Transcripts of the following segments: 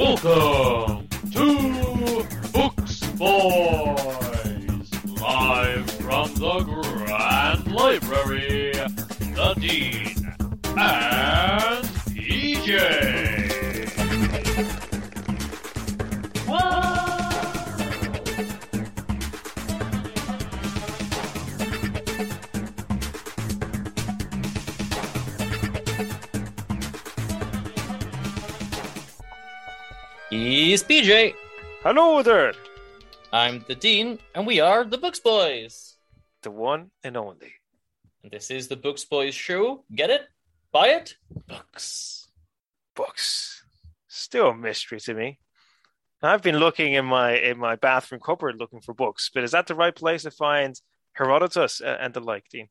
Welcome to Books Boys, live from the Grand Library, the Dean and PJ. He's PJ. Hello there, I'm the Dean, and we are the Books Boys. the one and only. And this is the Books Boys show. Get it? Buy it? Books. Books. Still a mystery to me. I've been looking in my in my bathroom cupboard looking for books, but is that the right place to find Herodotus and the like, Dean?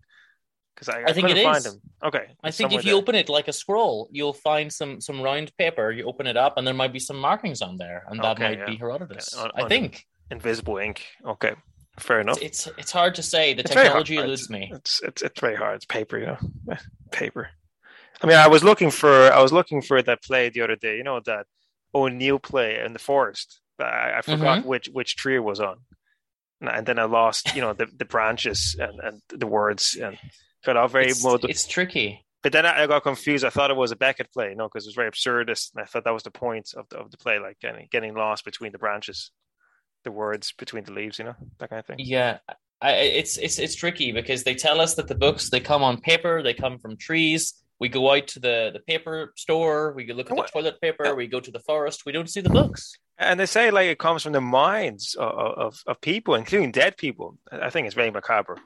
Because I, I think couldn't it find is. them. Okay, I think if you there. open it like a scroll, you'll find some some round paper. You open it up, and there might be some markings on there, and that Okay, might yeah. be Herodotus. On- I on- think invisible ink. Okay, fair enough. it's it's hard to say. The It's technology eludes me. It's it's it's very hard. It's paper, you know, paper. I mean, I was looking for I was looking for that play the other day. You know that O'Neill play in the forest. But I, I forgot Mm-hmm. which which tree it was on, and then I lost you know the, the branches and, and the words and got all very It's, muddled. it's tricky. But then I I got confused. I thought it was a Beckett play, you know, because it was very absurdist, and I thought that was the point of the, of the play, like getting getting lost between the branches, the words between the leaves, you know, that kind of thing. Yeah, I, it's it's it's tricky because they tell us that the books they come on paper, they come from trees. We go out to the the paper store, we look at the toilet paper, we go to the forest, we don't see the books. And they say like it comes from the minds of, of, of people, including dead people. I think it's very macabre.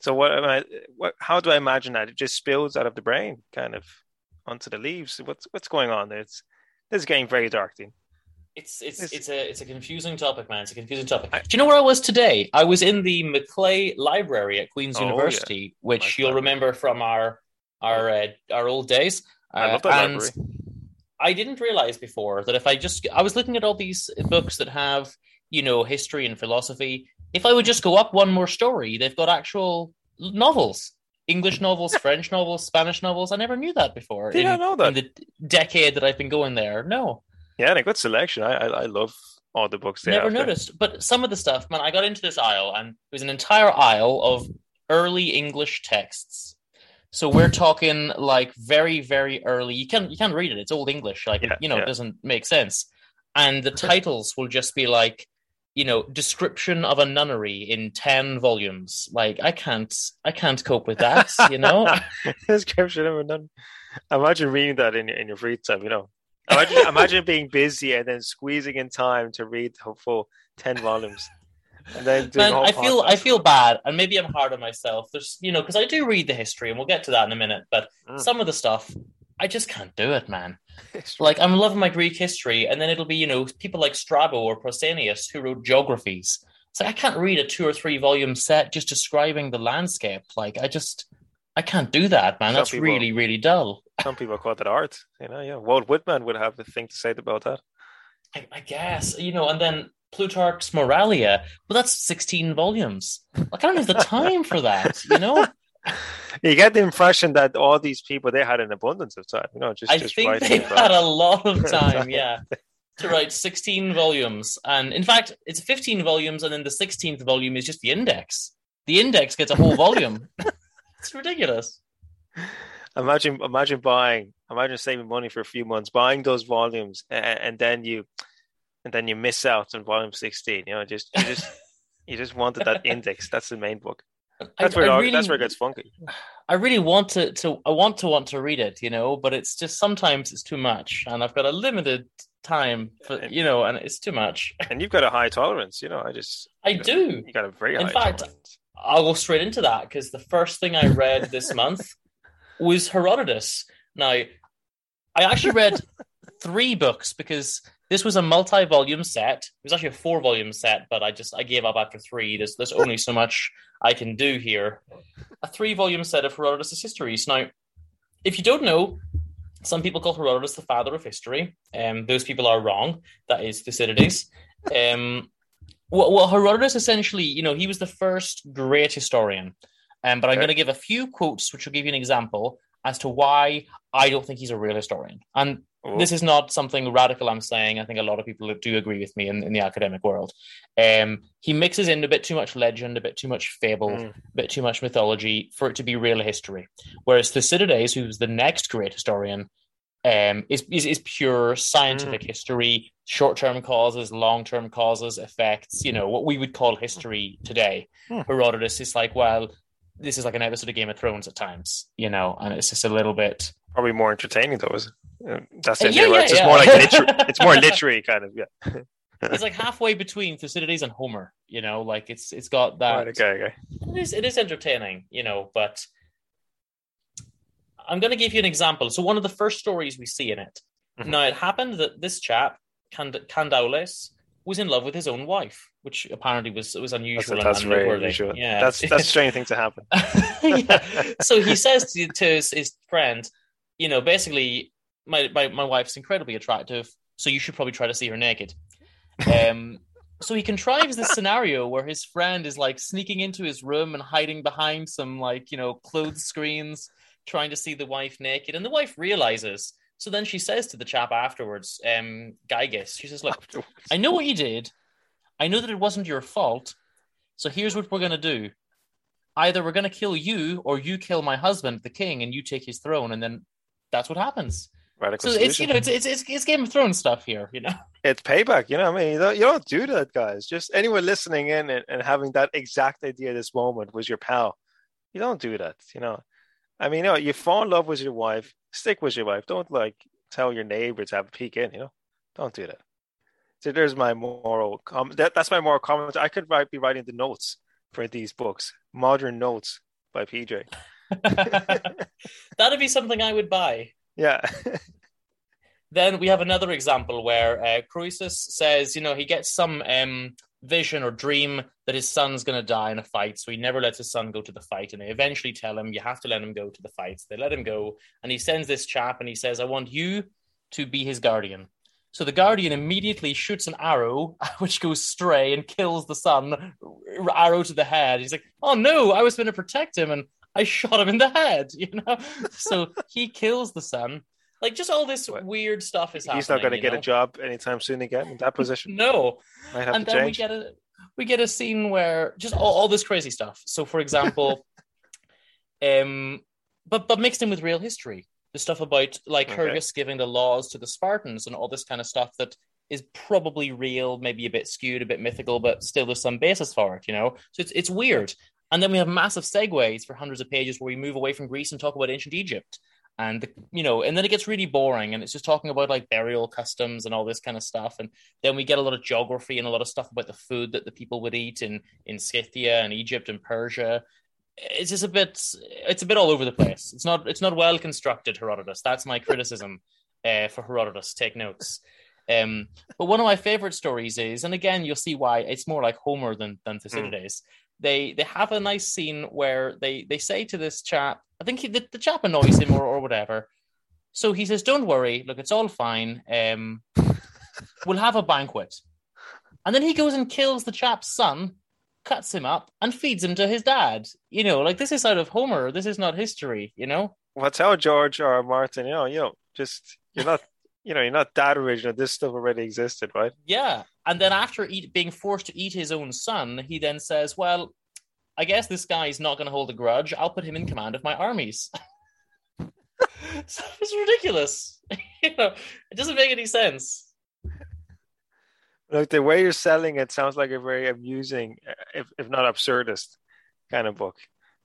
So what am I? What? How do I imagine that it just spills out of the brain, kind of, onto the leaves? What's what's going on there? It's this is getting very dark, Dean. It's it's It's- it's a it's a confusing topic, man. It's a confusing topic. I- Do you know where I was today? I was in the McClay Library at Queen's Oh, yeah. University, which Nice you'll remember from our our uh, our old days. I Uh, love that and library. I didn't realize before that if I just I was looking at all these books that have you know history and philosophy. If I would just go up one more story, they've got actual novels, English novels, French novels, Spanish novels. I never knew that before. Did in, I know that? in the decade that I've been going there? No, Yeah, and a good selection. I I, I love all the books they never have there. noticed. But some of the stuff, man, I got into this aisle and it was an entire aisle of early English texts. So we're talking like very, very early. You can you can't read it. It's old English. Like Yeah, you know, yeah. it doesn't make sense. And the titles will just be like, you know, description of a nunnery in ten volumes. Like I can't I can't cope with that, you know? Description of a nun. Imagine reading that in your in your free time. You know, imagine imagine being busy and then squeezing in time to read the full ten volumes, and then doing Man, I feel I feel bad, and maybe I'm hard on myself. There's, you know, because I do read the history, and we'll get to that in a minute. But Mm. some of the stuff, I just can't do it, man. It's Like I'm loving my Greek history, and then it'll be, you know, people like Strabo or Pausanias who wrote geographies. It's like I can't read a two or three volume set just describing the landscape. Like I just, I can't do that, man. Some That's people- really, really dull. Some people call that art. You know, yeah. Walt Whitman would have a thing to say about that. I, I guess, you know, and then Plutarch's Moralia, but that's 16 volumes. Like I don't have the time for that, you know. You get the impression that all these people they had an abundance of time. You know, just I just think they've had a lot of time, yeah, to write 16 volumes. And in fact, it's 15 volumes, and then the 16th volume is just the index. The index gets a whole volume. it's ridiculous. Imagine, imagine buying, imagine saving money for a few months, buying those volumes, and, and then you, and then you miss out on volume sixteen. You know, just you just you just wanted that index. That's the main book. That's where it I really, that's where it gets funky. I really want to, to, I want to want to read it, you know, but it's just sometimes it's too much, and I've got a limited time for, you know, and it's too much. And you've got a high tolerance. You know, I just I you know, do. You got a very In fact, tolerance. I'll go straight into that because the first thing I read this month was Herodotus. Now, I actually read three books because this was a multi-volume set. It was actually a four-volume set, but I just I gave up after three. There's there's only so much I can do here. A three-volume set of Herodotus' histories. Now, if you don't know, some people call Herodotus the father of history. Um, those people are wrong. That is Thucydides. Um, well, well, Herodotus essentially, you know, he was the first great historian. Um, but I'm Okay. going to give a few quotes which will give you an example as to why I don't think he's a real historian. And Oh. this is not something radical I'm saying. I think a lot of people do agree with me in, in the academic world. Um, he mixes in a bit too much legend, a bit too much fable, Mm. a bit too much mythology for it to be real history. Whereas Thucydides, who's the next great historian, um, is, is is pure scientific history, short term causes, long term causes, effects. You know what we would call history today. Hmm. Herodotus is like, well, this is like an episode of Game of Thrones at times, you know, and it's just a little bit. Probably more entertaining though. Is it? Uh, That's the Uh, yeah, yeah, It's yeah. more like literary. It's more literary kind of. Yeah. It's like halfway between Thucydides and Homer, you know, like it's it's got that. Right, okay. Okay. it is it is entertaining, you know, but I'm going to give you an example. So one of the first stories we see in it. Mhm. Now it happened that this chap Cand- Candaules was in love with his own wife, which apparently was was That's, unusual and- that's and very unusual. Yeah, That's that's a strange thing to happen. yeah. So he says to, to his, his friend, you know, basically, my, my my wife's incredibly attractive, so you should probably try to see her naked. Um, so he contrives this scenario where his friend is like sneaking into his room and hiding behind some like you know clothes screens, trying to see the wife naked, and the wife realizes. So then she says to the chap afterwards, um, she says, "Look, I know what you did. I know that it wasn't your fault. So here's what we're going to do. Either we're going to kill you or you kill my husband, the king, and you take his throne. And then that's what happens. Radical So it's, you know, it's, it's, it's, it's Game of Thrones stuff here, you know? it's payback. You know, what I mean, you don't, you don't do that, guys. Just anyone listening in and, and having that exact idea this moment was your pal. You don't do that. You know, I mean, you know, you fall in love with your wife, stick with your wife. Don't like tell your neighbor to have a peek in. You know, don't do that. So there's my moral. Com- that, that's my moral comment. I could write, be writing the notes for these books. Modern notes by PJ. That'd be something I would buy. Yeah. Then we have another example where uh, Croesus says, you know, he gets some um, vision or dream that his son's going to die in a fight, so he never lets his son go to the fight. And they eventually tell him, you have to let him go to the fights. They let him go, and he sends this chap and he says, I want you to be his guardian. So the guardian immediately shoots an arrow, which goes stray and kills the son, arrow to the head. He's like, oh no, I was going to protect him, and I shot him in the head, you know? So he kills the son. Like, just all this What? weird stuff is happening. He's not going to get know? a job anytime soon again in that position. No, Might have and to then we get a we get a scene where just all, all this crazy stuff. So, for example, um, but but mixed in with real history, the stuff about like Okay. Lycurgus giving the laws to the Spartans and all this kind of stuff that is probably real, maybe a bit skewed, a bit mythical, but still there's some basis for it, you know. So it's it's weird. And then we have massive segues for hundreds of pages where we move away from Greece and talk about ancient Egypt. And the, you know, and then it gets really boring, and it's just talking about like burial customs and all this kind of stuff. And then we get a lot of geography and a lot of stuff about the food that the people would eat in in Scythia and Egypt and Persia. It's just a bit, it's a bit all over the place. It's not, it's not well constructed. Herodotus. That's my criticism uh, for Herodotus. Take notes. Um, but one of my favorite stories is, and again, you'll see why it's more like Homer than than Thucydides. They they have a nice scene where they they say to this chap, I think he, the, the chap annoys him or, or whatever. So he says, "Don't worry, look, it's all fine. Um, we'll have a banquet." And then he goes and kills the chap's son, cuts him up, and feeds him to his dad. You know, like this is out of Homer. This is not history. You know. Well, tell George R. Martin, you know, you know, just you're not, you know, you're not that original. This stuff already existed, right? Yeah. And then after eat, being forced to eat his own son, he then says, Well, I guess this guy's not going to hold a grudge. I'll put him in command of my armies. so it's ridiculous. you know, it doesn't make any sense. Like the way you're selling it sounds like a very amusing, uh, if if not absurdist, kind of book.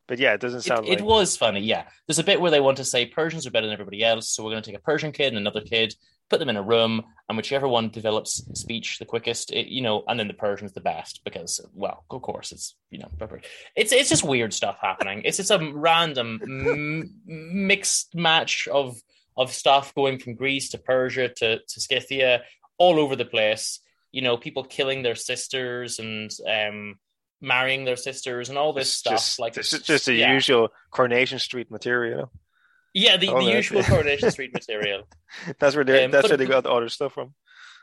But yeah, it doesn't sound it like it was funny, yeah. There's a bit where they want to say Persians are better than everybody else, so we're going to take a Persian kid and another kid, put them in a room, and whichever one develops speech the quickest, it, you know, and then the Persian's the best because, well, of course, it's you know, it's it's just weird stuff happening. It's just a random m- mixed match of of stuff going from Greece to Persia to to Scythia, all over the place. You know, people killing their sisters and um, marrying their sisters and all this it's stuff. just, like this it's is just the yeah. usual Coronation Street material. Yeah, the, All the usual Coronation Street material. That's where they Um, that's but- where they got all their stuff from.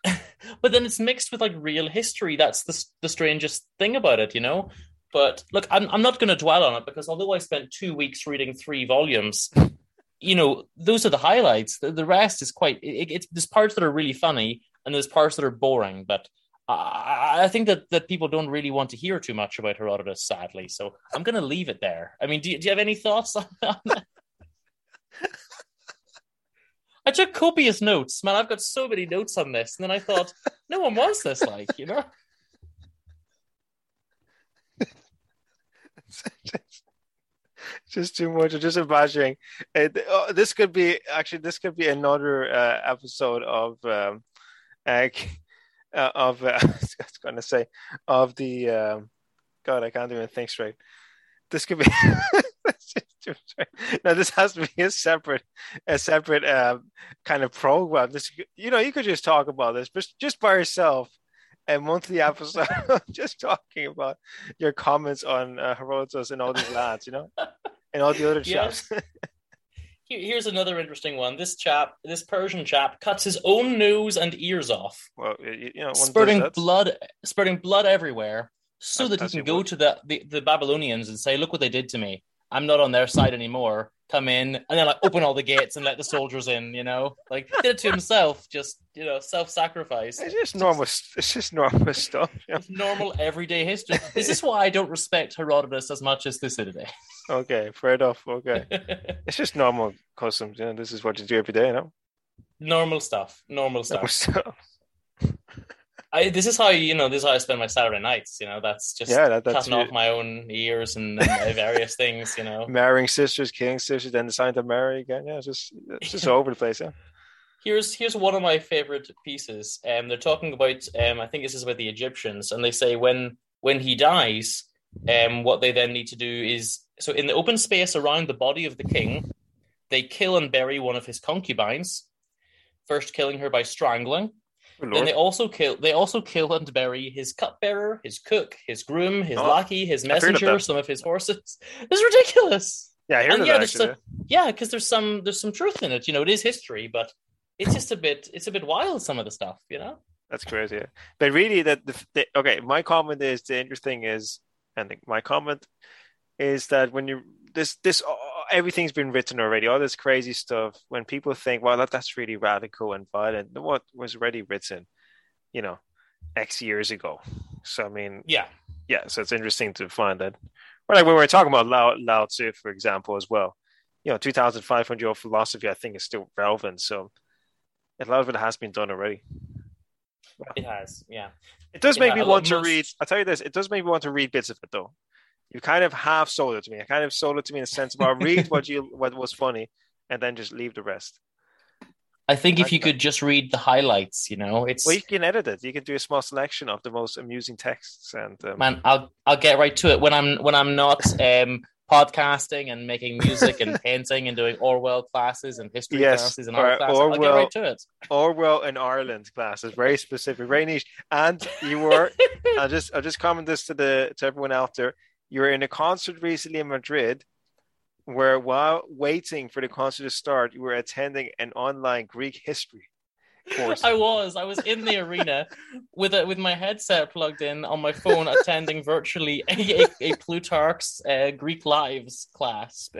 but then it's mixed with like real history. That's the the strangest thing about it, you know. But look, I'm I'm not going to dwell on it because although I spent two weeks reading three volumes, you know, those are the highlights. The, the rest is quite. It, it's there's parts that are really funny and there's parts that are boring. But I, I think that that people don't really want to hear too much about Herodotus, sadly. So I'm going to leave it there. I mean, do you, do you have any thoughts on that? I took copious notes, man. I've got so many notes on this, and then I thought, no one wants this, like you know. just too much. I'm just imagining. Oh, this could be actually. This could be another uh, episode of um, uh, uh, of. Uh, I was going to say of the. Um, God, I can't even think straight. This could be. no, this has to be a separate, a separate um, kind of program. This, you know, you could just talk about this, but just by yourself, a monthly episode, just talking about your comments on uh, Herodotus and all these lads, you know, and all the other Yes. Here- Here's another interesting one. This chap, this Persian chap, cuts his own nose and ears off, well, you, know, spurting blood, spurting blood everywhere, so That- that he can go word. to the, the the Babylonians and say, "Look what they did to me. I'm not on their side anymore. Come in," and then like open all the gates and let the soldiers in. You know, like did it to himself, just you know, self-sacrifice. It's just normal. It's just normal stuff. It's normal everyday history. This is why I don't respect Herodotus as much as Thucydides. Okay, fair enough. Okay, it's just normal customs. You know, this is what you do every day. You know, normal stuff. Normal stuff. So, I, this is how you know. This is how I spend my Saturday nights. You know, that's just Yeah, that- that's cutting your- off my own ears and, and various things. You know, marrying sisters, killing sisters, then deciding to marry again. Yeah, it's just it's just all over the place. Yeah. here's here's one of my favorite pieces. Um, they're talking about. Um, I think this is about the Egyptians, and they say when when he dies, um, what they then need to do is so in the open space around the body of the king, they kill and bury one of his concubines. First, killing her by strangling. Good Then they also kill. They also kill and bury his cupbearer, his cook, his groom, his Oh, lackey, his I've heard of messenger, some of his horses. It's ridiculous. yeah, I heard and yeah, that actually. some, yeah, because there's some there's some truth in it. You know, it is history, but it's just a bit it's a bit wild. Some of the stuff, you know. That's crazy. Yeah. But really, that the, the okay. My comment is the interesting is, and the, my comment is that when you this this everything's been written already. All this crazy stuff. When people think, well, that, that's really radical and violent. What was already written, you know, X years ago. So I mean, Yeah, yeah. So it's interesting to find that. Well, like when we're talking about Lao, Lao Tzu, for example, as well. You know, two thousand five hundred year old philosophy, I think, is still relevant. So a lot of it has been done already. it has. Yeah, It does make me want to most- read. I'll tell you this. It does make me want to read bits of it, though. You kind of half sold it to me. I kind of sold it to me in the sense of I'll read what you what was funny, and then just leave the rest. I think if you could just read the highlights, you know, it's Well, you can edit it. You can do a small selection of the most amusing texts, and um, man. I'll I'll get right to it when I'm when I'm not um podcasting and making music and painting and doing Orwell classes and history Yes, classes and art classes. I'll get Orwell- right to it. Orwell in Ireland classes, very specific, very niche. And you were, I'll just I'll just comment this to the to everyone out there. You were in a concert recently in Madrid, where while waiting for the concert to start, you were attending an online Greek history course. I was. I was in the arena with a, with my headset plugged in on my phone, attending virtually a, a, a Plutarch's uh, Greek Lives class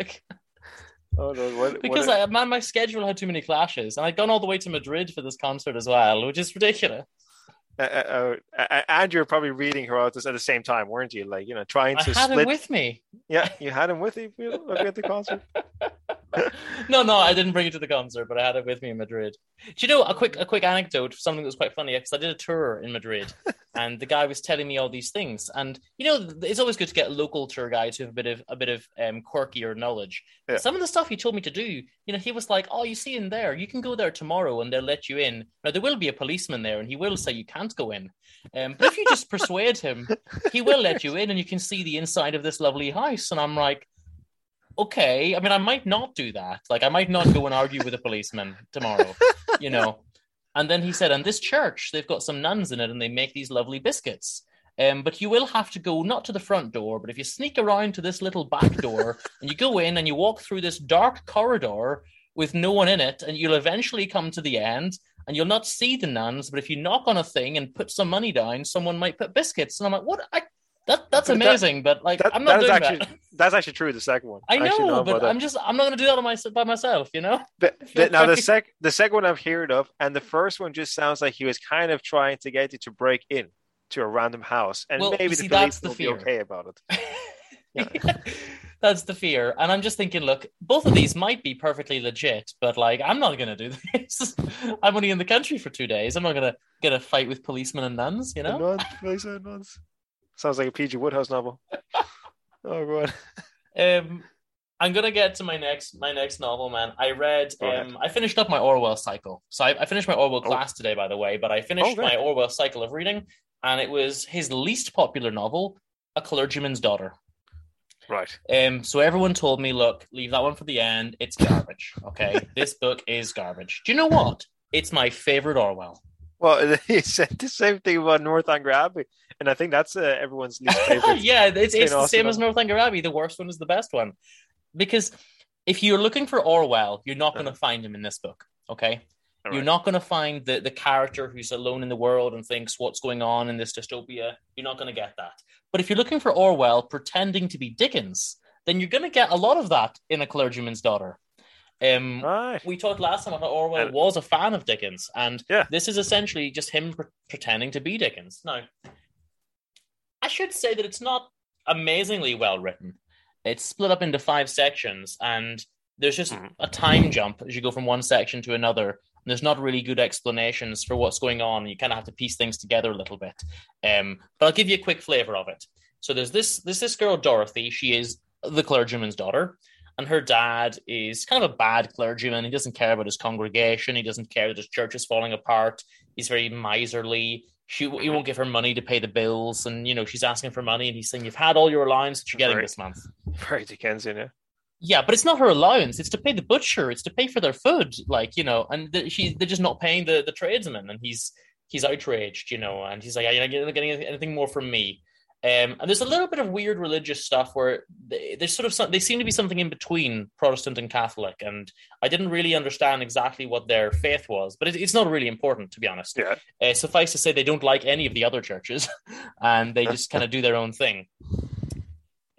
Oh no! What, because what a- I, man, my schedule had too many clashes, and I'd gone all the way to Madrid for this concert as well, which is ridiculous. Uh, uh, uh, and you're probably reading Herodotus at the same time, weren't you? Like you know, trying I to had split. him with me. Yeah, you had him with you. you at the concert. no, no, I didn't bring it to the concert, but I had it with me in Madrid. Do you know a quick a quick anecdote? Something that was quite funny because I did a tour in Madrid, and the guy was telling me all these things. And you know, it's always good to get local tour guides who have a bit of a bit of um, quirkier knowledge. Yeah. Some of the stuff he told me to do, you know, he was like, "Oh, you see in there, you can go there tomorrow, and they'll let you in. Now there will be a policeman there, and he will say you can't go in. Um, but if you just persuade him, he will let you in, and you can see the inside of this lovely house." And I'm like okay. I mean, I might not do that. Like, I might not go and argue with a policeman tomorrow, you know. And then he said, and this church, they've got some nuns in it and they make these lovely biscuits. Um, but you will have to go not to the front door, but if you sneak around to this little back door and you go in and you walk through this dark corridor with no one in it, and you'll eventually come to the end and you'll not see the nuns. But if you knock on a thing and put some money down, someone might put biscuits. And I'm like, what? I, that that's But that- amazing, but like That, I'm not that doing actually that. that's actually true. The second one. I know, but. Uh, I'm just I'm not going to do that on my, by myself, you know. The, the, now the sec the second one I've heard of, and the first one just sounds like he was kind of trying to get you to break in to a random house, and Well, maybe you the police will be okay about it. Yeah. That's the fear, and I'm just thinking, look, both of these might be perfectly legit, but like, I'm not going to do this. I'm only in the country for two days. I'm not going to get a fight with policemen and nuns, you know. nuns, police and nuns. Sounds like a PG Wodehouse novel. oh god. Um, I'm gonna get to my next my next novel, man. I read um I finished up my Orwell cycle. So I, I finished my Orwell Oh. class today, by the way, but I finished Okay. my Orwell cycle of reading, and it was his least popular novel, A Clergyman's Daughter. Right. Um, so everyone told me, look, leave that one for the end. It's garbage. Okay, this book is garbage. Do you know what? It's my favorite Orwell. Well, he said the same thing about Northanger Abbey, and I think that's uh, everyone's least favorite. yeah, it's, it's the same as. Northanger Abbey. The worst one is the best one. Because if you're looking for Orwell, you're not going to Uh-huh. find him in this book. Okay. All You're not going to find the, the character who's alone in the world and thinks what's going on in this dystopia. You're not going to get that. But if you're looking for Orwell pretending to be Dickens, then you're going to get a lot of that in A Clergyman's Daughter. Um, Right. we talked last time about how Orwell And- was a fan of Dickens, and Yeah. this is essentially just him pre- pretending to be Dickens. Now, I should say that it's not amazingly well written. It's split up into five sections, and there's just Mhm. a time jump as you go from one section to another. And there's not really good explanations for what's going on. You kind of have to piece things together a little bit. Um, but I'll give you a quick flavor of it. So there's this there's this girl Dorothy. She is the clergyman's daughter, and her dad is kind of a bad clergyman. He doesn't care about his congregation. He doesn't care that his church is falling apart. He's very miserly. She he won't give her money to pay the bills, and you know she's asking for money, and he's saying, "You've had all your allowance that you're getting Right. this month." Very Dickensian, yeah. Yeah, but it's not her allowance. It's to pay the butcher. It's to pay for their food. Like you know, and the, she they're just not paying the the tradesman, and he's he's outraged, you know, and he's like, "You're not getting anything more from me." Um, and there's a little bit of weird religious stuff where they, there's sort of some, they seem to be something in between Protestant and Catholic, and I didn't really understand exactly what their faith was, but it, it's not really important to be honest. Yeah. Uh, suffice to say, they don't like any of the other churches, and they just kind of do their own thing.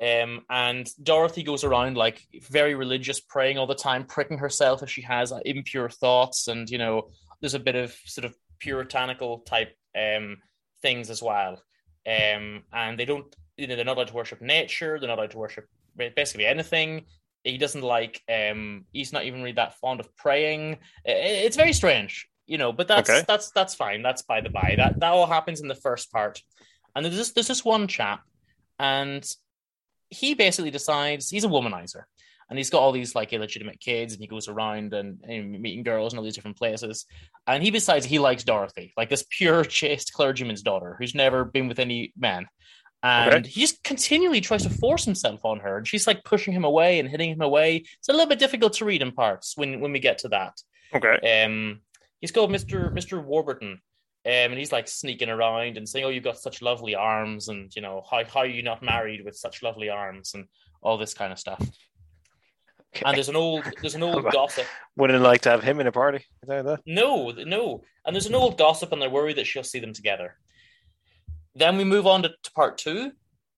Um, and Dorothy goes around like very religious, praying all the time, pricking herself if she has uh, impure thoughts, and you know, there's a bit of sort of puritanical type um, things as well. Um, and they don't, you know, they're not allowed to worship nature. They're not allowed to worship basically anything. He doesn't like. Um, he's not even really that fond of praying. It's very strange, you know. But that's Okay. that's that's fine. That's by the by. That that all happens in the first part. And there's this, there's this one chap, and he basically decides he's a womanizer and he's got all these like illegitimate kids and he goes around and, and meeting girls in all these different places and he decides he likes dorothy like this pure chaste clergyman's daughter who's never been with any man and Okay. he just continually tries to force himself on her and she's like pushing him away and hitting him away it's a little bit difficult to read in parts when when we get to that Okay. um, he's called Mister Mister Warburton, um, and he's like sneaking around and saying, "Oh, you've got such lovely arms, and you know how how are you not married with such lovely arms, and all this kind of stuff." Okay. And there's an old there's an old gossip. Wouldn't like to have him in a party. I tell you that. No, no, and there's an old gossip, and they're worried that she'll see them together. Then we move on to, to part two,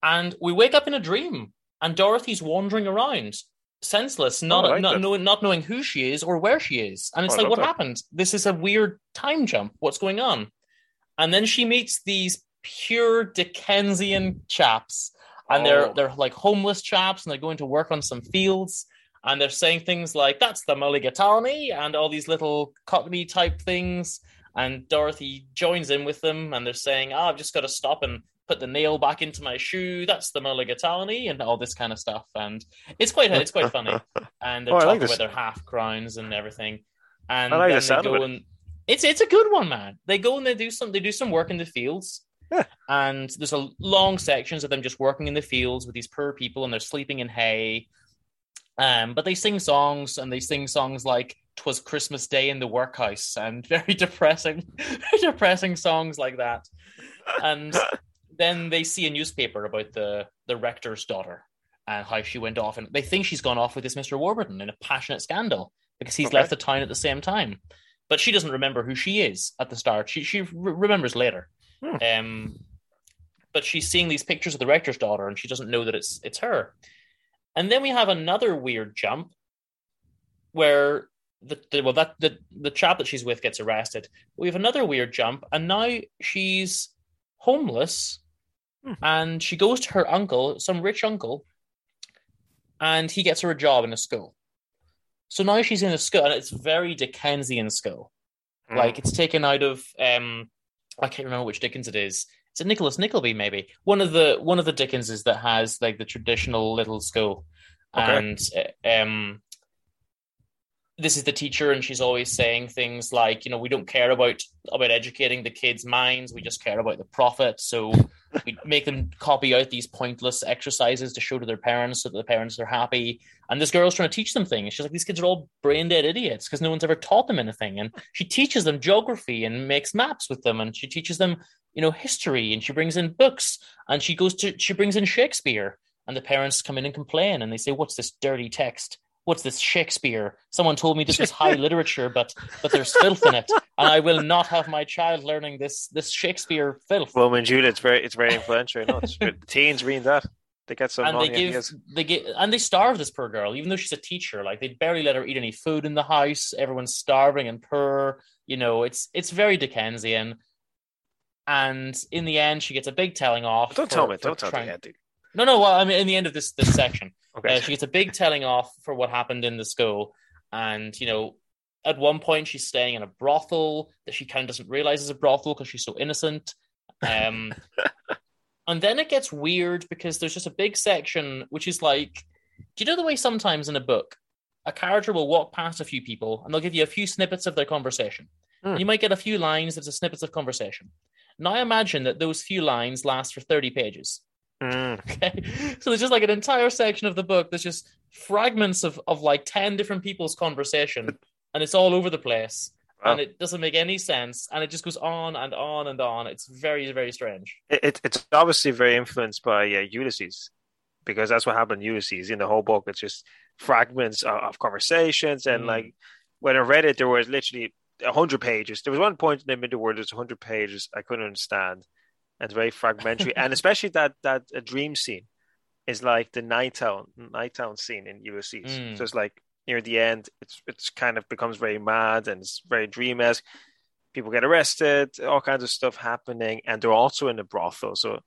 and we wake up in a dream, and Dorothy's wandering around, senseless, not Oh, like not knowing not knowing who she is or where she is, and it's Oh, like, what that. happened? This is a weird time jump. What's going on? And then she meets these pure Dickensian chaps, and they're Oh. they're like homeless chaps, and they're going to work on some fields. And they're saying things like "That's the Mulligatawny" and all these little Cockney type things. And Dorothy joins in with them, and they're saying, "Oh, I've just got to stop and put the nail back into my shoe. That's the Mulligatawny," and all this kind of stuff. And it's quite it's quite funny. And they're Oh, talking like about their half crowns and everything. And I like the then sound they of go it. and it's it's a good one, man. They go and they do some they do some work in the fields. Yeah. And there's a long sections of them just working in the fields with these poor people and they're sleeping in hay. Um, but they sing songs and they sing songs like "Twas Christmas Day in the Workhouse" and very depressing, depressing songs like that. And then they see a newspaper about the the rector's daughter and how she went off, and they think she's gone off with this Mister Warburton in a passionate scandal because he's Okay. left the town at the same time. But she doesn't remember who she is at the start. She she re- remembers later. Hmm. Um, but she's seeing these pictures of the rector's daughter, and she doesn't know that it's it's her. And then we have another weird jump where the, the well that the the chap that she's with gets arrested. We have another weird jump, and now she's homeless, Hmm. and she goes to her uncle, some rich uncle, and he gets her a job in a school. So now she's in a school, and it's very Dickensian school. Mm. Like it's taken out of um, I can't remember which Dickens it is. It's a Nicholas Nickleby, maybe one of the one of the Dickenses that has like the traditional little school, Okay. and uh, um, this is the teacher, and she's always saying things like, you know, we don't care about about educating the kids' minds, we just care about the profit. So we make them copy out these pointless exercises to show to their parents so that the parents are happy. And this girl's trying to teach them things. She's like, these kids are all brain dead idiots because no one's ever taught them anything. And she teaches them geography and makes maps with them. And she teaches them, you know, history. And she brings in books. And she goes to, she brings in Shakespeare. And the parents come in and complain. And they say, what's this dirty text? What's this Shakespeare? Someone told me this was high literature, but but there's filth in it, and I will not have my child learning this this Shakespeare filth. Romeo and Juliet, it's very, it's very influential. No, it's, the teens reading that. They get some and they give ideas. they get and they starve this poor girl, even though she's a teacher. Like they barely let her eat any food in the house. Everyone's starving and poor. You know, it's it's very Dickensian. And in the end, she gets a big telling off. Don't for- tell me. Don't tell trying- me, Andy. No, no. Well, I mean, in the end of this this section, Okay. uh, she gets a big telling off for what happened in the school, and you know, at one point she's staying in a brothel that she kind of doesn't realize is a brothel because she's so innocent. Um, and then it gets weird because there's just a big section which is like, do you know the way sometimes in a book, a character will walk past a few people and they'll give you a few snippets of their conversation. Hmm. You might get a few lines that's a snippets of conversation. Now imagine that those few lines last for 30 pages. Mm. Okay. So there's just like an entire section of the book that's just fragments of, of like 10 different people's conversation and it's all over the place. Wow. And it doesn't make any sense. And it just goes on and on and on. It's very, very strange. It, it, it's obviously very influenced by uh, Ulysses because that's what happened in Ulysses. In the whole book, it's just fragments of, of conversations. And Mm. like when I read it, there was literally a hundred pages. There was one point in the middle where there's a hundred pages I couldn't understand. And very fragmentary, and especially that that uh, dream scene is like the night town night town scene in Ulysses. Mm. So it's like near the end, it's it's kind of becomes very mad and it's very dream esque. People get arrested, all kinds of stuff happening, and they're also in a brothel. So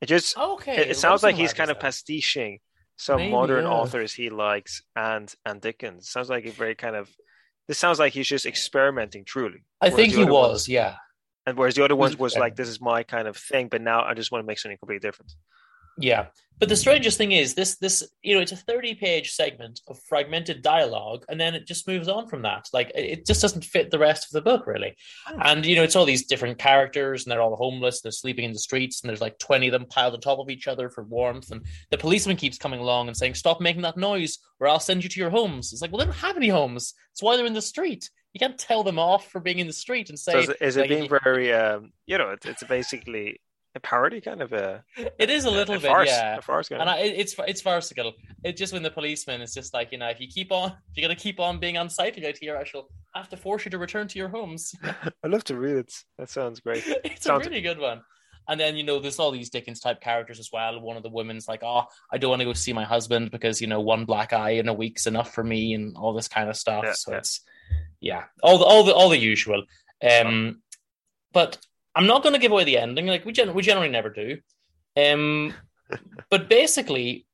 it just Okay. it, it sounds like he's kind of pastiching some Maybe, modern yeah. authors he likes and and Dickens. Sounds like a very kind of this sounds like he's just experimenting truly. I think he was, ones- yeah. And whereas the other ones was like this is my kind of thing, but now I just want to make something completely different. Yeah. But the strangest thing is this this you know, it's a 30 page segment of fragmented dialogue, and then it just moves on from that. Like it just doesn't fit the rest of the book really. And you know, it's all these different characters, and they're all homeless, they're sleeping in the streets, and there's like 20 of them piled on top of each other for warmth. And the policeman keeps coming along and saying, Stop making that noise, or I'll send you to your homes. It's like, well, they don't have any homes. That's why they're in the street. You can't tell them off for being in the street and say So is it, is it being very um you know, it's, it's basically a parody kind of a, it is a little a bit, farce, yeah. a farce kind And of. I, it's it's farcical. It's just when the policeman is just like, you know, if you keep on, if you're gonna keep on being unsightly out here, I shall have to force you to return to your homes. I'd love to read it. That sounds great. it's Sounds- a really good one. And then you know, there's all these Dickens type characters as well. One of the women's like, oh, I don't want to go see my husband because you know one black eye in a week's enough for me, and all this kind of stuff. Yeah, so yeah. it's yeah, all the all the all the usual. Um, but I'm not going to give away the ending. Like we gen- we generally never do. Um, but basically,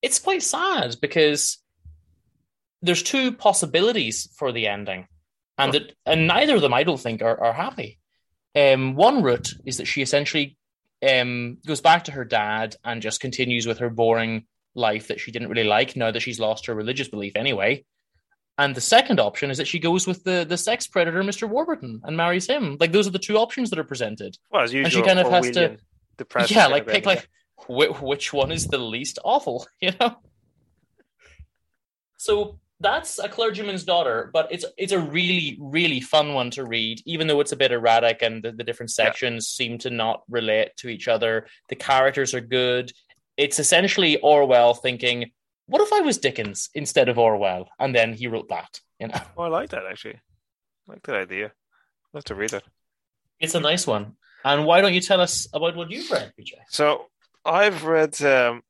it's quite sad because there's two possibilities for the ending, and that and neither of them I don't think are, are happy. Um, one route is that she essentially um, goes back to her dad and just continues with her boring life that she didn't really like now that she's lost her religious belief anyway. And the second option is that she goes with the the sex predator, Mr. Warburton, and marries him. Like those are the two options that are presented. Well, as usual, she kind of has to- yeah, like pick like wh- which one is the least awful, you know. So that's a clergyman's daughter, but it's it's a really really fun one to read, even though it's a bit erratic and the, the different Yeah. sections seem to not relate to each other. The characters are good. It's essentially Orwell thinking, "What if I was Dickens instead of Orwell?" And then he wrote that. You know, Oh, I like that actually. I like that idea. I'll have to read it. it's a nice one. And why don't you tell us about what you've read, PJ? So I've read. Um,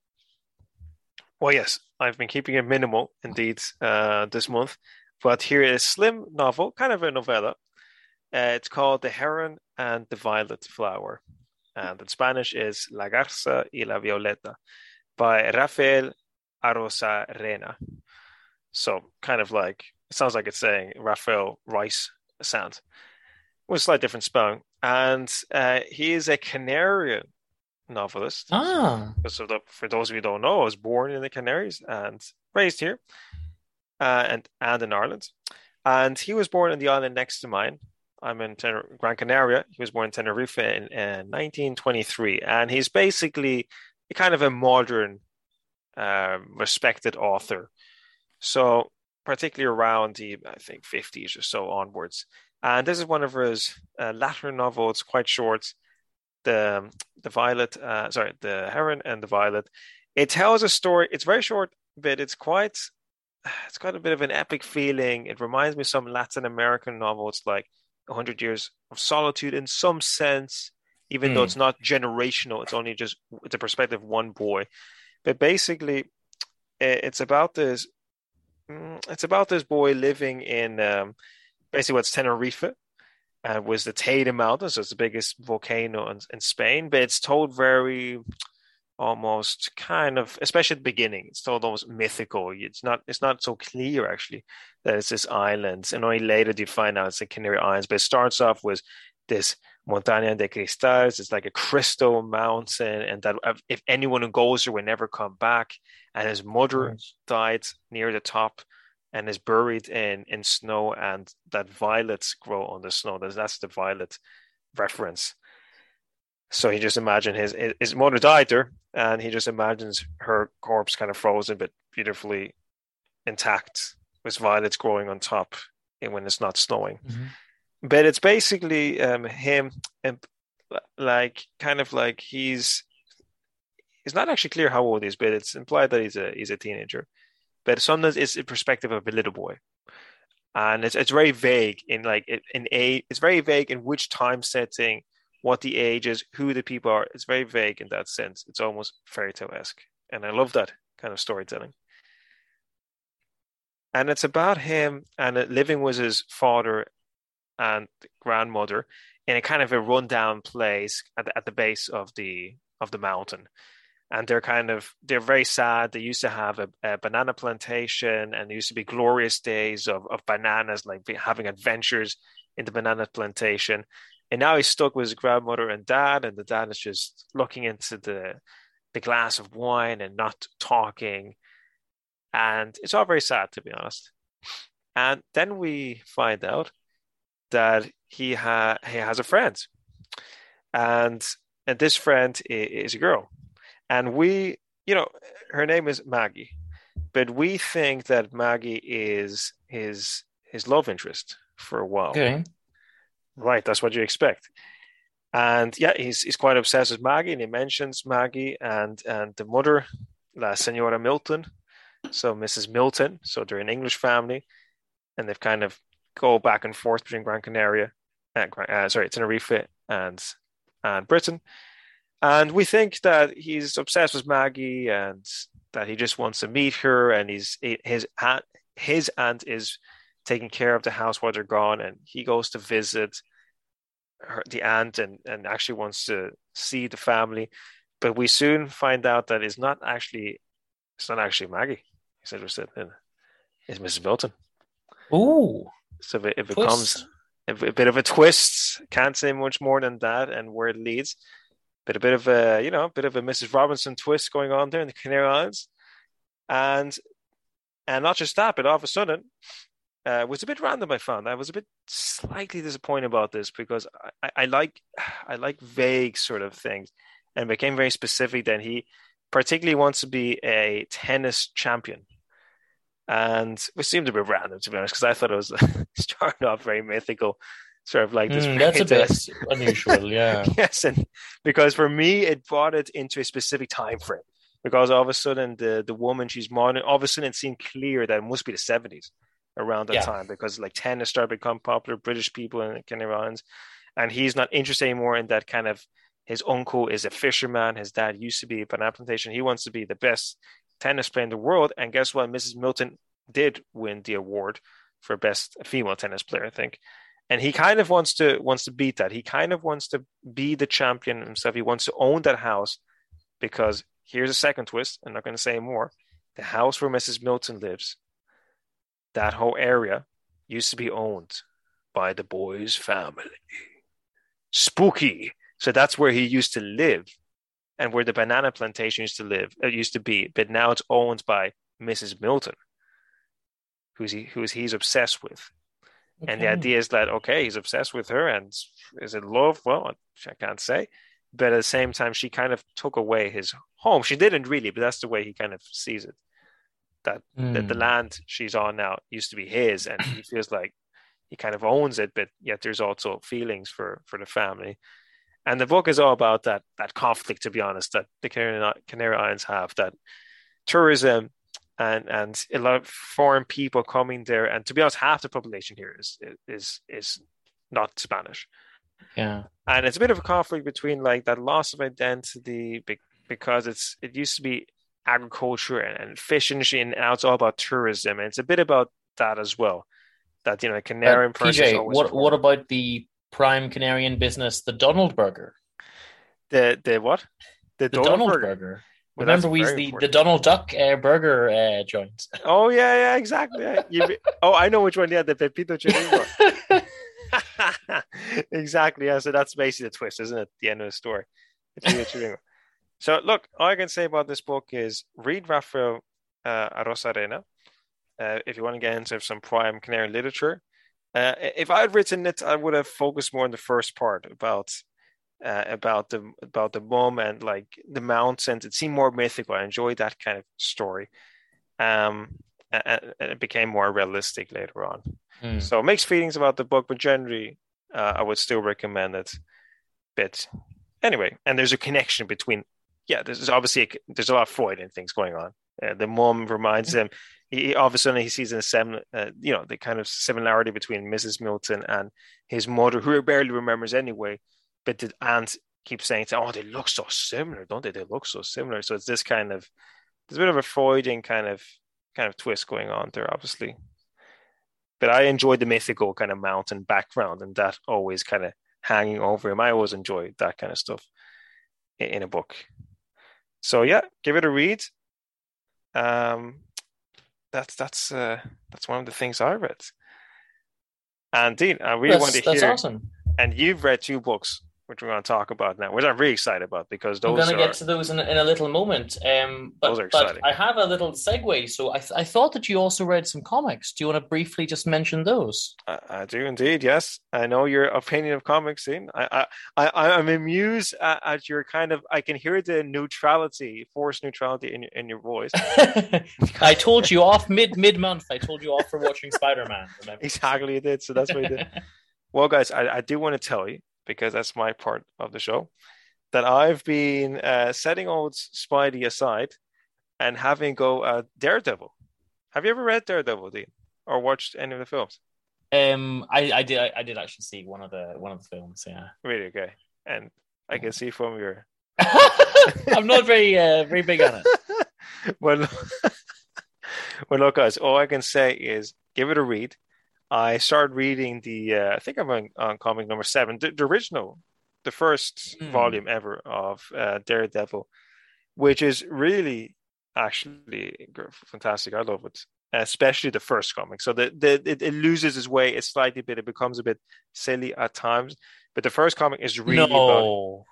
well, yes, I've been keeping it minimal indeed uh, this month, but here is a slim novel, kind of a novella. Uh, it's called The Heron and the Violet Flower, and in Spanish is La Garza y la Violeta by Rafael Arozarena. So kind of like it sounds like it's saying Rafael Rice sound with a slight different spelling. And uh, he is a Canarian novelist. Ah, So the, for those of you who don't know, I was born in the Canaries and raised here, uh, and and in Ireland. And he was born in the island next to mine. I'm in Tener- Gran Canaria. He was born in Tenerife in, in 1923, and he's basically kind of a modern, um, respected author. So particularly around the I think 50s or so onwards. And this is one of his uh, latter novels, quite short. The the violet, uh, sorry, the heron and the violet. It tells a story. It's very short, but it's quite. It's got a bit of an epic feeling. It reminds me of some Latin American novels, like Hundred Years of Solitude, in some sense. Even though Hmm. it's not generational, it's only just it's a perspective of one boy. But basically, it's about this. mm, It's about this boy living in um, basically what's Tenerife, uh, was the Teide Mountains. So it's the biggest volcano in, in Spain, but it's told very almost kind of, especially at the beginning, it's told almost mythical. It's not it's not so clear actually that it's this island, and only later do you find out it's the Canary Islands. But it starts off with this Montaña de Cristales. It's like a crystal mountain, and that if- if anyone who goes there will never come back. And his mother died near the top and is buried in in snow and that violets grow on the snow that's, that's the violet reference so he just imagined his his mother died there and he just imagines her corpse kind of frozen but beautifully intact with violets growing on top and when it's not snowing Mhm. But it's basically um, him and like kind of like he's it's not actually clear how old he is but it's implied that he's a he's a teenager. But sometimes it's a perspective of a little boy. And it's it's very vague in like in- a it's very vague in which time setting what the age is who the people are. It's very vague in that sense. It's almost fairy tale-esque. And i love that kind of storytelling. And it's about him and living with his father and grandmother in a kind of a rundown place at the, at the base of the of the mountain. And they're kind of they're very sad. They used to have a, a banana plantation and there used to be glorious days of, of bananas like having adventures in the banana plantation. And now he's stuck with his grandmother and dad and the dad is just looking into the the glass of wine and not talking. And it's all very sad to be honest. And then we find out that he ha- he has a friend. And and this friend is a girl. And we you know her name is maggie. But we think that maggie is his his love interest for a while. Okay. right that's what you expect. And yeah he's he's quite obsessed with maggie and he mentions maggie and and the mother la senora milton. So mrs milton so they're an english family and they've kind of go back and forth between gran canaria uh, uh, sorry tenerife and and britain and we think that he's obsessed with Maggie and that he just wants to meet her and he's his aunt his aunt is taking care of the house while they're gone and he goes to visit her, the aunt and, and actually wants to see the family but we soon find out that it's not actually it's not actually Maggie. He's interested in is Mrs. Milton. Ooh, So if it, if it Twist. comes a, a bit of a twist, can't say much more than that, and where it leads. But a bit of a you know, a bit of a Mrs. Robinson twist going on there in the Canary Islands, and and not just that, but all of a sudden, uh, it was a bit random. I found I was a bit slightly disappointed about this because I, I like I like vague sort of things, and became very specific. Then he particularly wants to be a tennis champion, and which seemed a bit random to be honest, because I thought it was starting off very mythical, sort of like this. Mm, that's a bit unusual. Yeah. yes, and because for me it brought it into a specific time frame. Because all of a sudden the the woman she's modern, all of a sudden it seemed clear that it must be the seventies around that Yeah. time because like tennis started become popular, British people and Islands, and he's not interested anymore in that kind of. His uncle is a fisherman. His dad used to be a banana plantation. He wants to be the best tennis player in the world. And guess what? Mrs. Milton did win the award for best female tennis player, I think and he kind of wants to wants to beat that. He kind of wants to be the champion himself. He wants to own that house because here's a second twist. I'm not going to say more. The house where Mrs. Milton lives, that whole area, used to be owned by the boy's family. Spooky. So that's where he used to live, and where the banana plantation used to live. It used to be, but now it's owned by Mrs. Milton, who's he who's he's obsessed with. And the idea is that okay, he's obsessed with her, and is it love? Well, I can't say. But at the same time, she kind of took away his home. She didn't really, but that's the way he kind of sees it. That that the Mm. land she's on now used to be his, and he feels like he kind of owns it. But yet, there's also feelings for for the family. And the book is all about that that conflict. To be honest, that the Canary, Canary Islands have that tourism and and a lot of foreign people coming there. And to be honest, half the population here is is is not Spanish, Yeah. and it's a bit of a conflict between like that loss of identity because it's it used to be agriculture and, and fishing, and now it's all about tourism, and it's a bit about that as well. That you know, a Canarian Uh, PJ, what foreign. what about the prime Canarian business, the Donald Burger? the the what the, The Donald Donald burger. Burger. Well, Remember, we the, the. Donald Duck uh, burger uh, joint. Oh yeah, yeah, exactly. Yeah. Oh, I know which one. Yeah, the Pepito Chiringo. exactly. Yeah. So that's basically the twist, isn't it? The end of the story. The Pepito Chiringo. So look, all I can say about this book is read Rafael uh, Arozarena uh, if you want to get into some prime Canary literature. Uh, if I had written it, I would have focused more on the first part about uh, about the about the mom and like the mountains. It seemed more mythical. I enjoyed that kind of story. Um, and, and it became more realistic later on. Hmm. So mixed feelings about the book, but generally, uh, I would still recommend it. But anyway, and there's a connection between. Yeah, there's obviously a, there's a lot of Freudian things going on. Uh, the mom reminds him. He, all of a sudden he sees a sem, uh, you know, the kind of similarity between Mrs. Milton and his mother, who he barely remembers anyway. But the aunt keeps saying, "Oh, they look so similar, don't they? They look so similar." So it's this kind of there's a bit of a Freudian kind of kind of twist going on there, obviously. But I enjoyed the mythical kind of mountain background and that always kind of hanging over him. I always enjoyed that kind of stuff in a book. So yeah, give it a read. Um, that's that's uh, that's one of the things I read. And Dean, I really that's, want to that's hear. awesome. And you've read two books, which we're going to talk about now, which I'm really excited about because those going are to get to those in, a- in a little moment. Um, but, Those are but exciting. I have a little segue. So I, th- I thought that you also read some comics. Do you want to briefly just mention those? I, I do indeed. Yes, I know your opinion of comics. Dean. I, I, I, I'm amused at, at your kind of. I can hear the neutrality, forced neutrality in in your voice. I told you off mid mid month. I told you off for watching Spider Man. exactly, you did. So that's what you did. Well, guys, I, I do want to tell you because that's my part of the show that I've been uh, setting old Spidey aside and having go uh, Daredevil. Have you ever read Daredevil, Dean, or watched any of the films? Um, I, I did I, I did actually see one of the one of the films. Yeah, Really okay, and I can see from your I'm not very uh, very big on it. well, well, look, guys. All I can say is give it a read. I started reading the. Uh, I think I'm on, on comic number seven, the, the original, the first Hmm. volume ever of uh, Daredevil, which is really actually fantastic. I love it, especially the first comic. So the, the it, it loses its way. It's slightly bit. It becomes a bit silly at times. But the first comic is really about, no.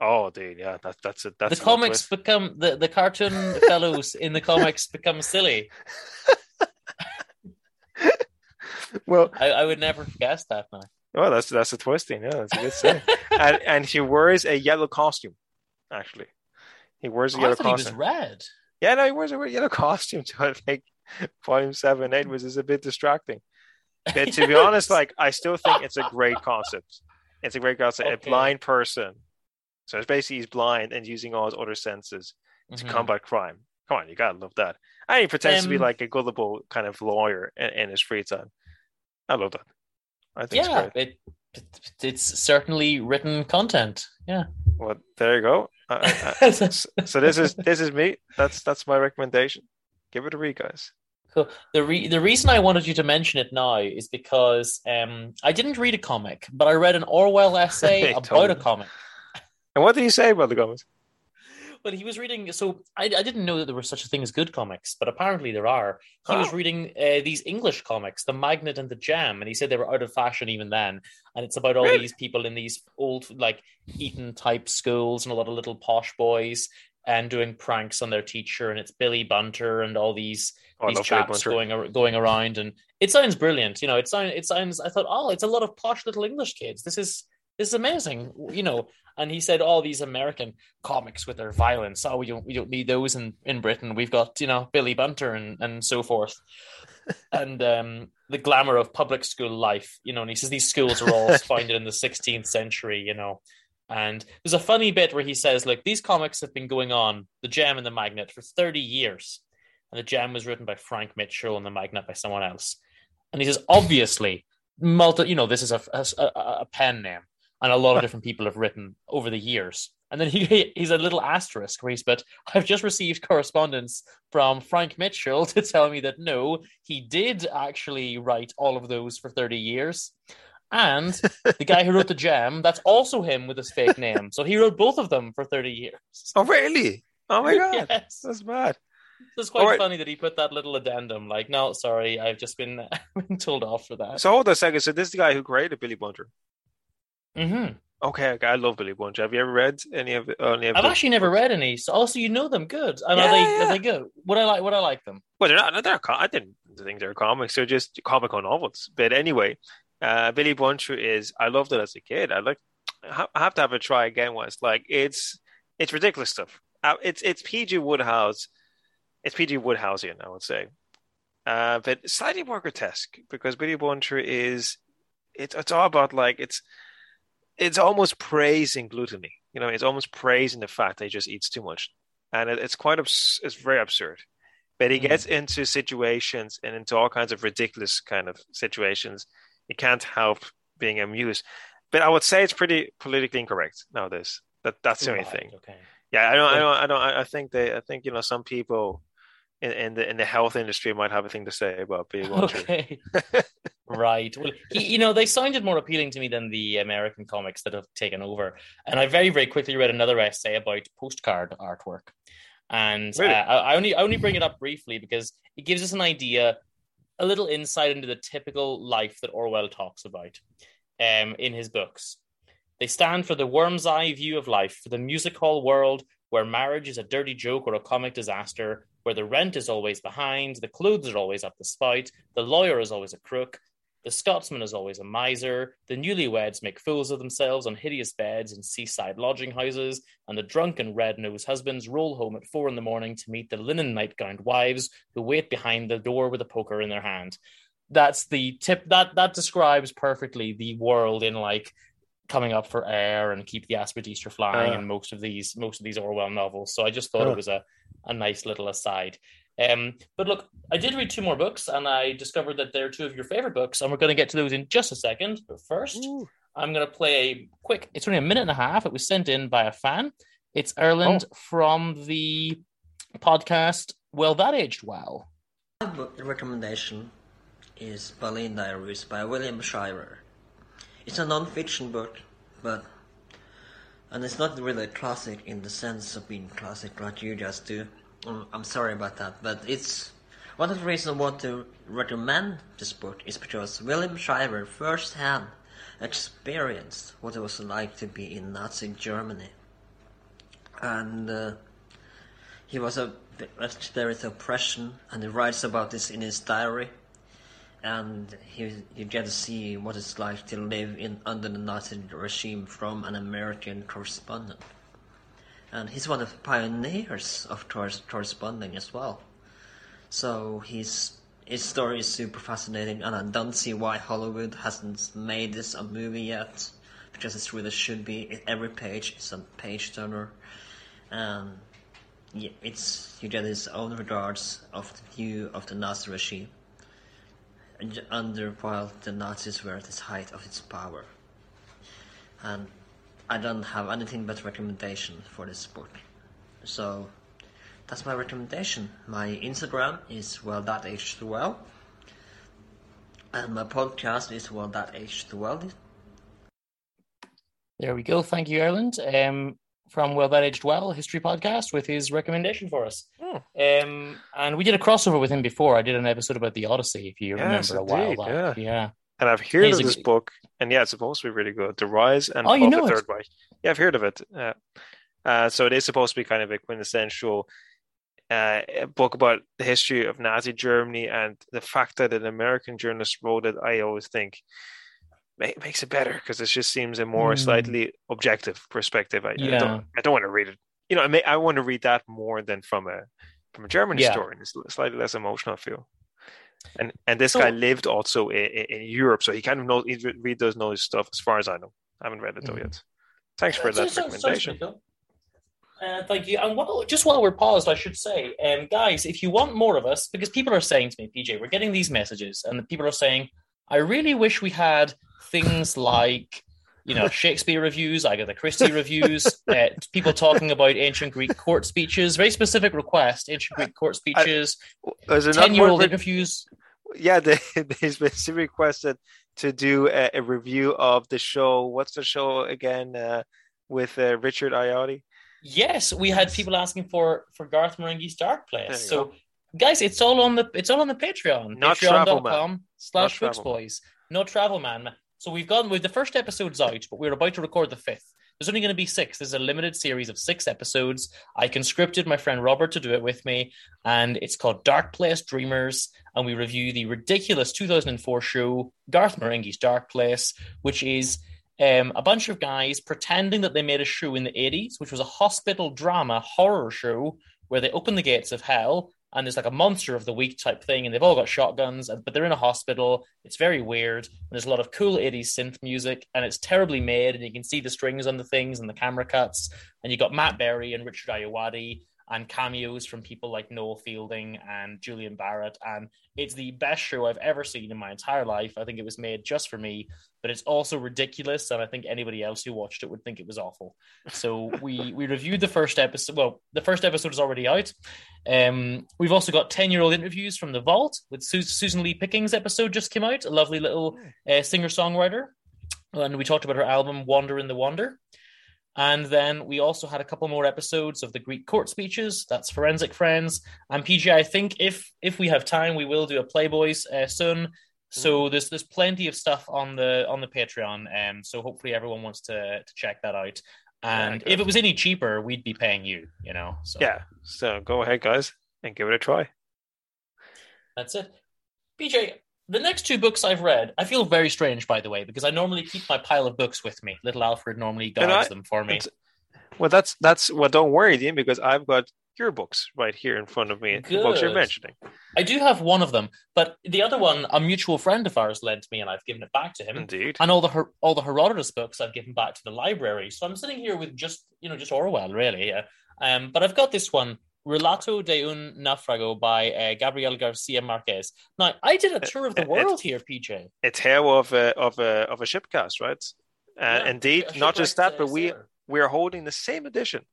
oh, dude, yeah, that, that's it. That's the comics twist. become the, the cartoon fellows in the comics become silly. well, I, I would never guess that now. well, that's that's a twisting. Yeah, that's a good say. and and he wears a yellow costume. Actually, he wears a Oh, I yellow thought he was red. Yeah, no, he wears a yellow costume. So I think volume seven, eight was is a bit distracting. But to be honest, like I still think it's a great concept. It's a great concept. A blind person. So it's basically he's blind and using all his other senses to Mhm. combat crime. Come on, you gotta love that. And he pretends to be Um, like a gullible kind of lawyer in, in his free time. I love that. I think Yeah, it's great. it, it it's certainly written content. Yeah. Well, there you go. I, I, so this is this is me. That's that's my recommendation. Give it a read, guys. Cool. The re- the reason I wanted you to mention it now is because um I didn't read a comic, but I read an Orwell essay about a comic. And what did he say about the comments? Well, he was reading. So I, I didn't know that there was such a thing as good comics, but apparently there are. He was Oh. reading uh, these English comics, The Magnet and the Gem, and he said they were out of fashion even then. And it's about all Really? these people in these old, like Eton type schools and a lot of little posh boys and doing pranks on their teacher. And it's Billy Bunter and all these Oh, these chaps going going around, and it sounds brilliant. You know, it sounds it sounds. I thought, oh, it's a lot of posh little English kids. This is this is amazing. You know, and he said all these American comics with their violence. Oh, we don't we don't need those in in Britain. We've got you know Billy Bunter and and so forth, and um, the glamour of public school life. You know, and he says these schools are all founded in the 16th century. You know. And there's a funny bit where he says, like, these comics have been going on, The Gem and the Magnet, for 30 years and the gem was written by Frank Mitchell and the magnet by someone else. And he says, obviously, multi, you know, this is a, a, a pen name, and a lot of different people have written over the years. And then he he's a little asterisk where he's, but I've just received correspondence from Frank Mitchell to tell me that no, he did actually write all of those for 30 years. And the guy who wrote the gem, that's also him with his fake name. So he wrote both of them for 30 years. Oh, really? Oh my god, yes. that's bad. It's quite right. funny that he put that little addendum, like, no, sorry, I've just been, been told off for that. So hold on a second. So this is the guy who created Billy Bunter. Hmm Okay, okay, I love Billy Bunter. Have you ever read any of any of? I've the- actually never read any, so also you know them good. And Yeah, are they yeah. are they good? Would I like would I like them? Well, they're not. They're. I didn't think they're comics. They're just comical novels. But anyway, uh, Billy Bunter is. I loved it as a kid. I like. I have to have a try again. Once, like it's it's ridiculous stuff. Uh, it's it's PG Wodehouse. It's PG Wodehousian, I would say, uh, but slightly more grotesque because Billy Bunter is. It's it's all about like it's it's almost praising gluttony. You know, it's almost praising the fact that he just eats too much, and it, it's quite abs- it's very absurd. But he Mm. gets into situations and into all kinds of ridiculous kind of situations. He can't help being amused. But I would say it's pretty politically incorrect nowadays. That that's the only Right, thing. Okay. Yeah, I don't, I don't, I don't. I think they, I think you know, some people in, in the in the health industry might have a thing to say about being. Okay. right. Well, he, you know, they sounded more appealing to me than the American comics that have taken over. And I very, very quickly read another essay about postcard artwork. And Really? uh, I, I only, I only bring it up briefly because it gives us an idea, a little insight into the typical life that Orwell talks about um, in his books. They stand for the worm's eye view of life, for the music hall world where marriage is a dirty joke or a comic disaster, where the rent is always behind, the clothes are always up the spout, the lawyer is always a crook, the Scotsman is always a miser, the newlyweds make fools of themselves on hideous beds in seaside lodging houses, and the drunken red-nosed husbands roll home at four in the morning to meet the linen night-gowned wives who wait behind the door with a poker in their hand. That's the tip that that describes perfectly the world in like coming up for air and keep the aspidistra flying Ah. in most of these most of these Orwell novels. So I just thought Ah. it was a, a nice little aside. Um, but look, I did read two more books, and I discovered that they're two of your favorite books, and we're going to get to those in just a second. But first, I'm going to play a quick. It's only a minute and a half. It was sent in by a fan. It's Ireland from the podcast. Well, that aged well. My book recommendation is Berlin Diaries by William Shirer. It's a non-fiction book, but and it's not really a classic in the sense of being classic like you just do. Mm, I'm sorry about that, but it's one of the reasons I want to recommend this book is because William Shirer firsthand experienced what it was like to be in Nazi Germany, and uh, he was a is oppression, and he writes about this in his diary. And he, you get to see what it's like to live in under the Nazi regime from an American correspondent. And he's one of the pioneers of corresponding as well. So his his story is super fascinating, and I don't see why Hollywood hasn't made this a movie yet, because it really should be. Every page is a page turner, um, and yeah, it's you get his own regards of the view of the Nazi regime under while the Nazis were at the height of its power. And I don't have anything but recommendation for this book. So that's my recommendation. My Instagram is well that aged well. And my podcast is well that aged well. There we go. Thank you, Ireland. Um, from Well That Aged Well History Podcast with his recommendation for us. Hmm. Um, and we did a crossover with him before. I did an episode about the Odyssey, if you Yes, remember a while indeed, back. Yeah. And I've heard He's of this book, and yeah, it's supposed to be really good. The Rise and Oh, you of know the it. Third Reich. Yeah, I've heard of it. Uh, uh, so it is supposed to be kind of a quintessential uh, book about the history of Nazi Germany, and the fact that an American journalist wrote it, I always think ma- makes it better because it just seems a more Hmm. slightly objective perspective. I, I Yeah. don't, I don't want to read it. You know, I may, I want to read that more than from a from a German Yeah. historian. It's slightly less emotional, I feel. And and this So- guy lived also in, in Europe, so he kind of knows he read does know his stuff as far as I know. I haven't read it though Mhm. yet. Thanks for that so- so- recommendation. so- Uh, thank you. And while, just while we're paused, I should say, um, guys, if you want more of us, because people are saying to me, PJ, we're getting these messages, and people are saying, I really wish we had things like, you know, Shakespeare reviews, Agatha Christie reviews, uh, people talking about ancient Greek court speeches, very specific request, ancient Greek court speeches, Is there not 10 year old more- interviews. yeah, they, they specifically requested to do a, a review of the show. What's the show again? Uh, with uh, Richard Ayoade. Yes, we had people asking for for Garth Marenghi's Dark Place. So, go. guys, it's all on the it's all on the Patreon. Not. Patreon.com slash Books Boys. No Travel Man. So we've gone with the first episode's out, but we're about to record the fifth. There's only going to be six. There's a limited series of six episodes. I conscripted my friend Robert to do it with me, and it's called Dark Place Dreamers. And we review the ridiculous 2004 show Garth Marenghi's Dark Place, which is um, a bunch of guys pretending that they made a show in the 80s, which was a hospital drama horror show where they open the gates of hell and there's like a monster of the week type thing, and they've all got shotguns, but they're in a hospital. It's very weird. And there's a lot of cool 80s synth music, and it's terribly made, and you can see the strings on the things and the camera cuts. And you got Matt Berry and Richard Ayoade and cameos from people like Noel Fielding and Julian Barratt. And it's the best show I've ever seen in my entire life. I think it was made just for me, but it's also ridiculous. And I think anybody else who watched it would think it was awful. So we we reviewed the first episode. Well, the first episode is already out. Um, we've also got 10 year old interviews from the vault with Su- Susan Lee Pickings episode just came out, a lovely little uh, singer songwriter. And we talked about her album Wander in the Wonder. And then we also had a couple more episodes of the Greek court speeches. That's Forensic Friends. And PJ, I think if if we have time, we will do a Playboys uh, soon. So there's there's plenty of stuff on the on the Patreon. Um, so hopefully everyone wants to to check that out. And good. if it was any cheaper, we'd be paying you. You know. So Yeah. So go ahead, guys, and give it a try. That's it. PJ, the next two books I've read, I feel very strange, by the way, because I normally keep my pile of books with me. Little Alfred normally guides I- them for me. Well, that's that's well. Don't worry, Dean, because I've got your books right here in front of me. The books you're mentioning. I do have one of them, but the other one, a mutual friend of ours lent me, and I've given it back to him. Indeed. And all the Her- all the Herodotus books I've given back to the library. So I'm sitting here with just you know just Orwell, really. Yeah. Um, but I've got this one, Relato de un Naufrago by uh, Gabriel Garcia Marquez. Now I did a tour of the Uh, uh, world here, PJ. a tale of a of a of a shipcast, right? Uh, Yeah, indeed, not just that, uh, but we sailor. we are holding the same edition.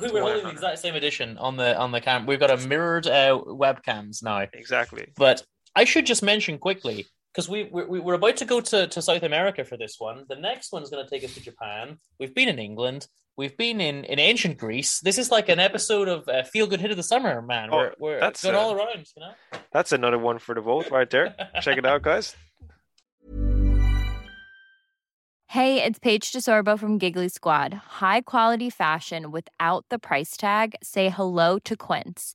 We were holding the exact same edition on the on the cam. We've got a mirrored uh, webcams now. Exactly. But I should just mention quickly because we, we we're about to go to, to South America for this one. The next one's going to take us to Japan. We've been in England, We've been in, in ancient Greece. This is like an episode of uh, Feel Good Hit of the Summer, man. Oh, we're we're that's, going uh, all around, you know? That's another one for the vote right there. Check it out, guys. Hey, it's Paige DeSorbo from Giggly Squad. High quality fashion without the price tag. Say hello to Quince.